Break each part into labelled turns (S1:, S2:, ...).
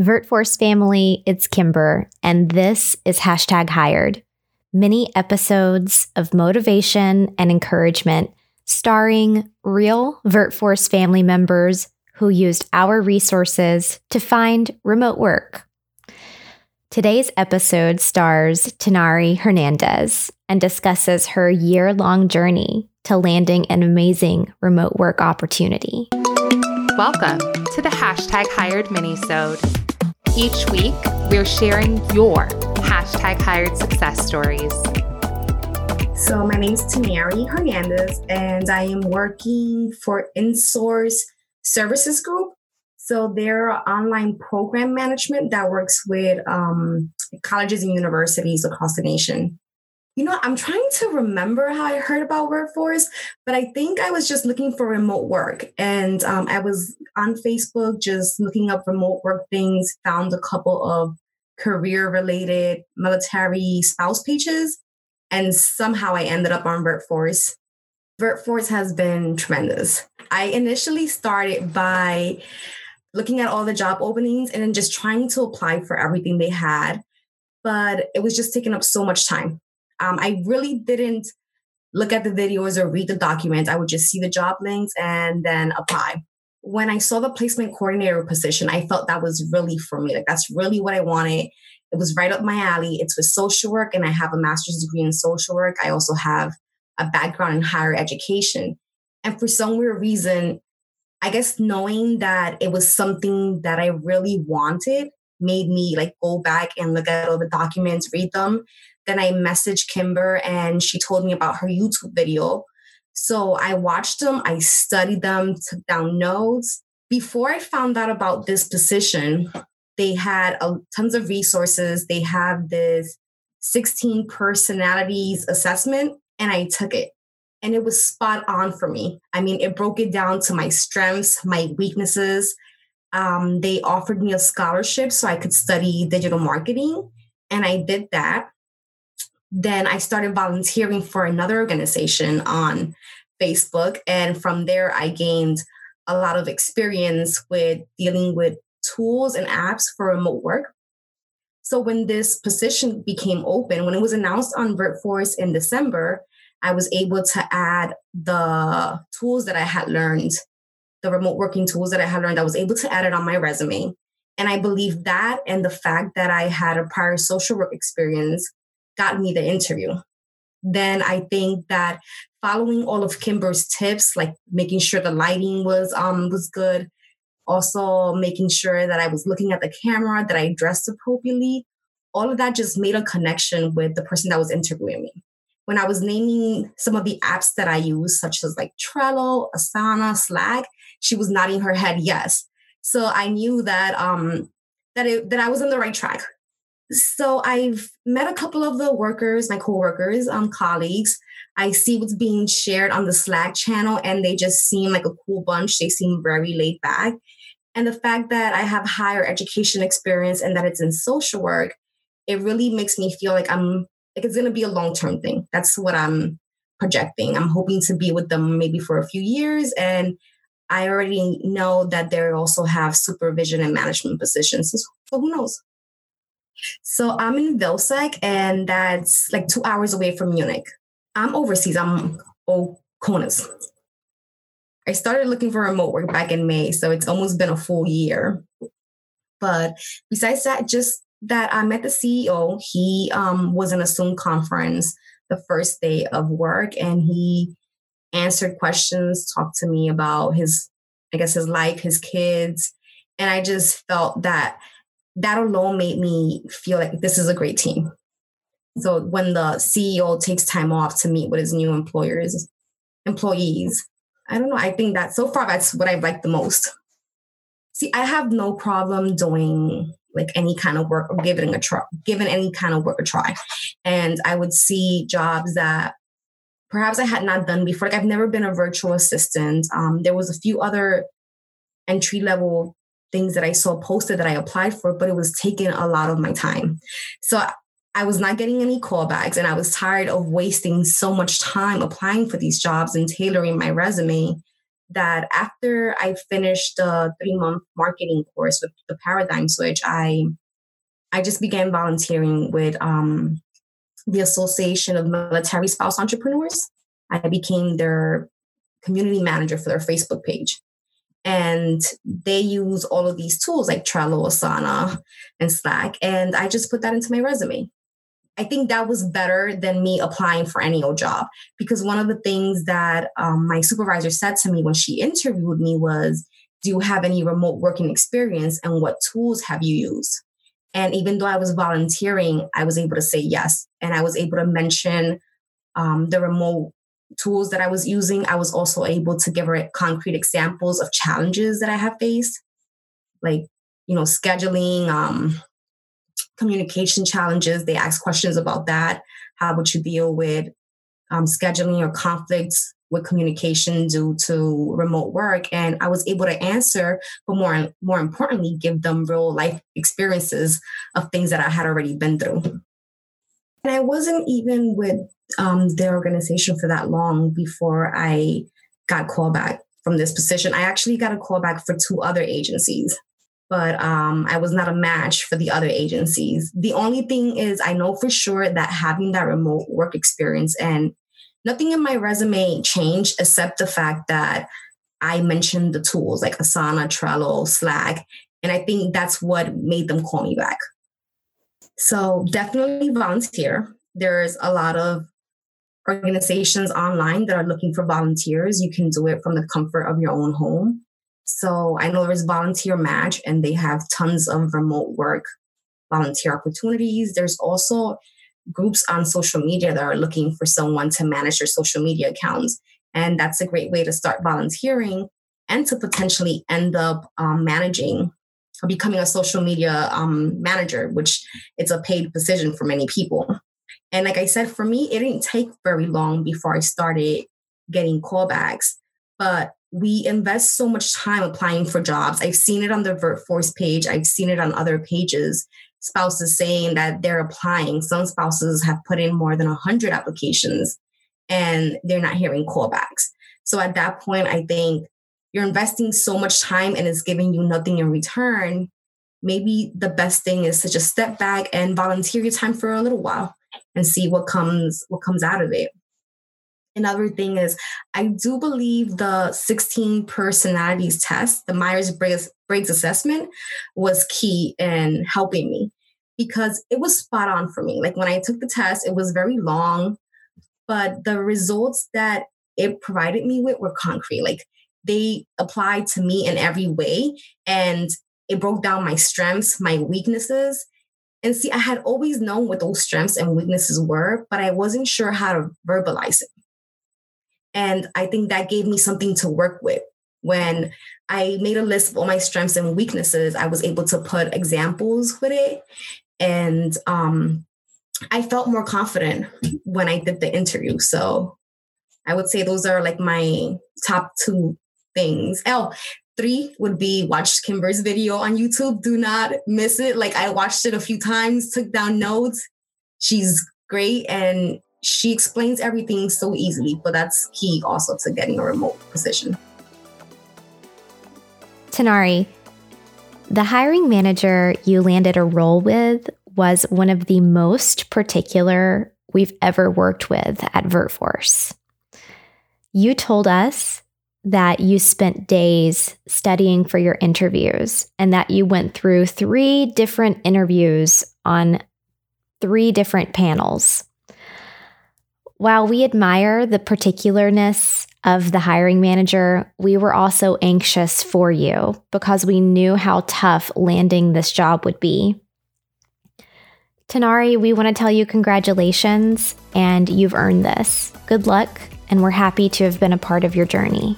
S1: VirtForce family, it's Kimber, and this is hashtag hired. Many episodes of motivation and encouragement starring real VirtForce family members who used our resources to find remote work. Today's episode stars Tanari Hernandez and discusses her year long journey to landing an amazing remote work opportunity.
S2: Welcome to the hashtag hired minisode each week, we're sharing your hashtag hired success stories.
S3: So, my name is Tanari Hernandez, and I am working for InSource Services Group. So, they're an online program management that works with um, colleges and universities across the nation. You know, I'm trying to remember how I heard about VirtForce, but I think I was just looking for remote work. And um, I was on Facebook just looking up remote work things, found a couple of career related military spouse pages. And somehow I ended up on VirtForce. VirtForce has been tremendous. I initially started by looking at all the job openings and then just trying to apply for everything they had. But it was just taking up so much time. Um, I really didn't look at the videos or read the documents. I would just see the job links and then apply. When I saw the placement coordinator position, I felt that was really for me. Like that's really what I wanted. It was right up my alley. It's with social work, and I have a master's degree in social work. I also have a background in higher education. And for some weird reason, I guess knowing that it was something that I really wanted made me like go back and look at all the documents, read them, then I messaged Kimber and she told me about her YouTube video. So I watched them, I studied them, took down notes. Before I found out about this position, they had a, tons of resources. They have this 16 personalities assessment, and I took it. And it was spot on for me. I mean, it broke it down to my strengths, my weaknesses. Um, they offered me a scholarship so I could study digital marketing, and I did that then I started volunteering for another organization on Facebook. And from there, I gained a lot of experience with dealing with tools and apps for remote work. So when this position became open, when it was announced on VirtForce in December, I was able to add the tools that I had learned, the remote working tools that I had learned. I was able to add it on my resume. And I believe that and the fact that I had a prior social work experience got me the interview. Then I think that following all of Kimber's tips, like making sure the lighting was um was good, also making sure that I was looking at the camera, that I dressed appropriately, all of that just made a connection with the person that was interviewing me. When I was naming some of the apps that I use, such as like Trello, Asana, Slack, she was nodding her head yes. So I knew that um that it, that I was on the right track. So I've met a couple of the workers, my coworkers, um, colleagues. I see what's being shared on the Slack channel, and they just seem like a cool bunch. They seem very laid back. And the fact that I have higher education experience and that it's in social work, it really makes me feel like I'm like it's gonna be a long term thing. That's what I'm projecting. I'm hoping to be with them maybe for a few years. And I already know that they also have supervision and management positions. So who knows? So I'm in Vilseck, and that's like two hours away from Munich. I'm overseas. I'm OCONUS. I started looking for remote work back in May, so it's almost been a full year. But besides that, just that I met the CEO. He um, was in a Zoom conference the first day of work, and he answered questions, talked to me about his, I guess, his life, his kids, and I just felt that that alone made me feel like this is a great team. So when the CEO takes time off to meet with his new employers, employees, I don't know. I think that so far that's what I've liked the most. See, I have no problem doing like any kind of work or giving a try, giving any kind of work a try. And I would see jobs that perhaps I had not done before. Like I've never been a virtual assistant. Um, there was a few other entry level things that I saw posted that I applied for, but it was taking a lot of my time. So I was not getting any callbacks and I was tired of wasting so much time applying for these jobs and tailoring my resume that after I finished the three month marketing course with the paradigm switch, I I just began volunteering with um, the Association of Military Spouse Entrepreneurs. I became their community manager for their Facebook page. And they use all of these tools like Trello, Asana, and Slack. And I just put that into my resume. I think that was better than me applying for any old job because one of the things that um, my supervisor said to me when she interviewed me was, Do you have any remote working experience and what tools have you used? And even though I was volunteering, I was able to say yes. And I was able to mention um, the remote tools that I was using. I was also able to give her concrete examples of challenges that I have faced, like, you know, scheduling, um, communication challenges. They ask questions about that. How would you deal with um, scheduling or conflicts with communication due to remote work? And I was able to answer, but more more importantly, give them real life experiences of things that I had already been through. And I wasn't even with um, their organization for that long before I got called back from this position. I actually got a call back for two other agencies but um, I was not a match for the other agencies. The only thing is, I know for sure that having that remote work experience and nothing in my resume changed except the fact that I mentioned the tools like Asana, Trello, Slack. And I think that's what made them call me back. So definitely volunteer. There's a lot of organizations online that are looking for volunteers. You can do it from the comfort of your own home. So I know there's Volunteer Match, and they have tons of remote work volunteer opportunities. There's also groups on social media that are looking for someone to manage their social media accounts. And that's a great way to start volunteering and to potentially end up um, managing becoming a social media um, manager, which it's a paid position for many people. And like I said, for me, it didn't take very long before I started getting callbacks. But we invest so much time applying for jobs. I've seen it on the VirtForce page, I've seen it on other pages. Spouses saying that they're applying. Some spouses have put in more than 100 applications and they're not hearing callbacks. So at that point, I think you're investing so much time and it's giving you nothing in return. Maybe the best thing is to just step back and volunteer your time for a little while and see what comes what comes out of it. Another thing is, I do believe the 16 personalities test, the Myers Briggs assessment, was key in helping me because it was spot on for me. Like when I took the test, it was very long, but the results that it provided me with were concrete. Like they applied to me in every way and it broke down my strengths, my weaknesses. And see, I had always known what those strengths and weaknesses were, but I wasn't sure how to verbalize it. And I think that gave me something to work with. When I made a list of all my strengths and weaknesses, I was able to put examples with it. And um, I felt more confident when I did the interview. So I would say those are like my top two things. Oh, three would be watch Kimber's video on YouTube. Do not miss it. Like I watched it a few times, took down notes. She's great and she explains everything so easily, but that's key also to getting a remote position.
S1: Tanari, the hiring manager you landed a role with was one of the most particular we've ever worked with at VirtForce. You told us that you spent days studying for your interviews and that you went through three different interviews on three different panels. While we admire the particularness of the hiring manager, we were also anxious for you because we knew how tough landing this job would be. Tanari, we want to tell you congratulations and you've earned this. Good luck, and we're happy to have been a part of your journey.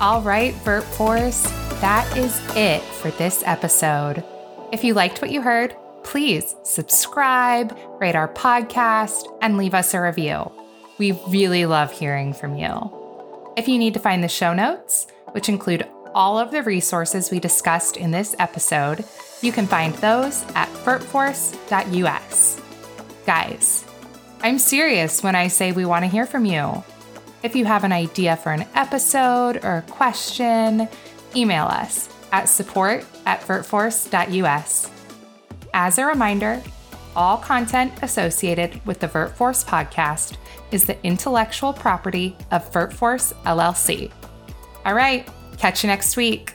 S2: All right, VirtForce, that is it for this episode. If you liked what you heard, please subscribe, rate our podcast, and leave us a review. We really love hearing from you. If you need to find the show notes, which include all of the resources we discussed in this episode, you can find those at virtforce.us. Guys, I'm serious when I say we want to hear from you. If you have an idea for an episode or a question, email us at support at virtforce.us. As a reminder, all content associated with the VirtForce podcast is the intellectual property of VirtForce LLC. All right, catch you next week.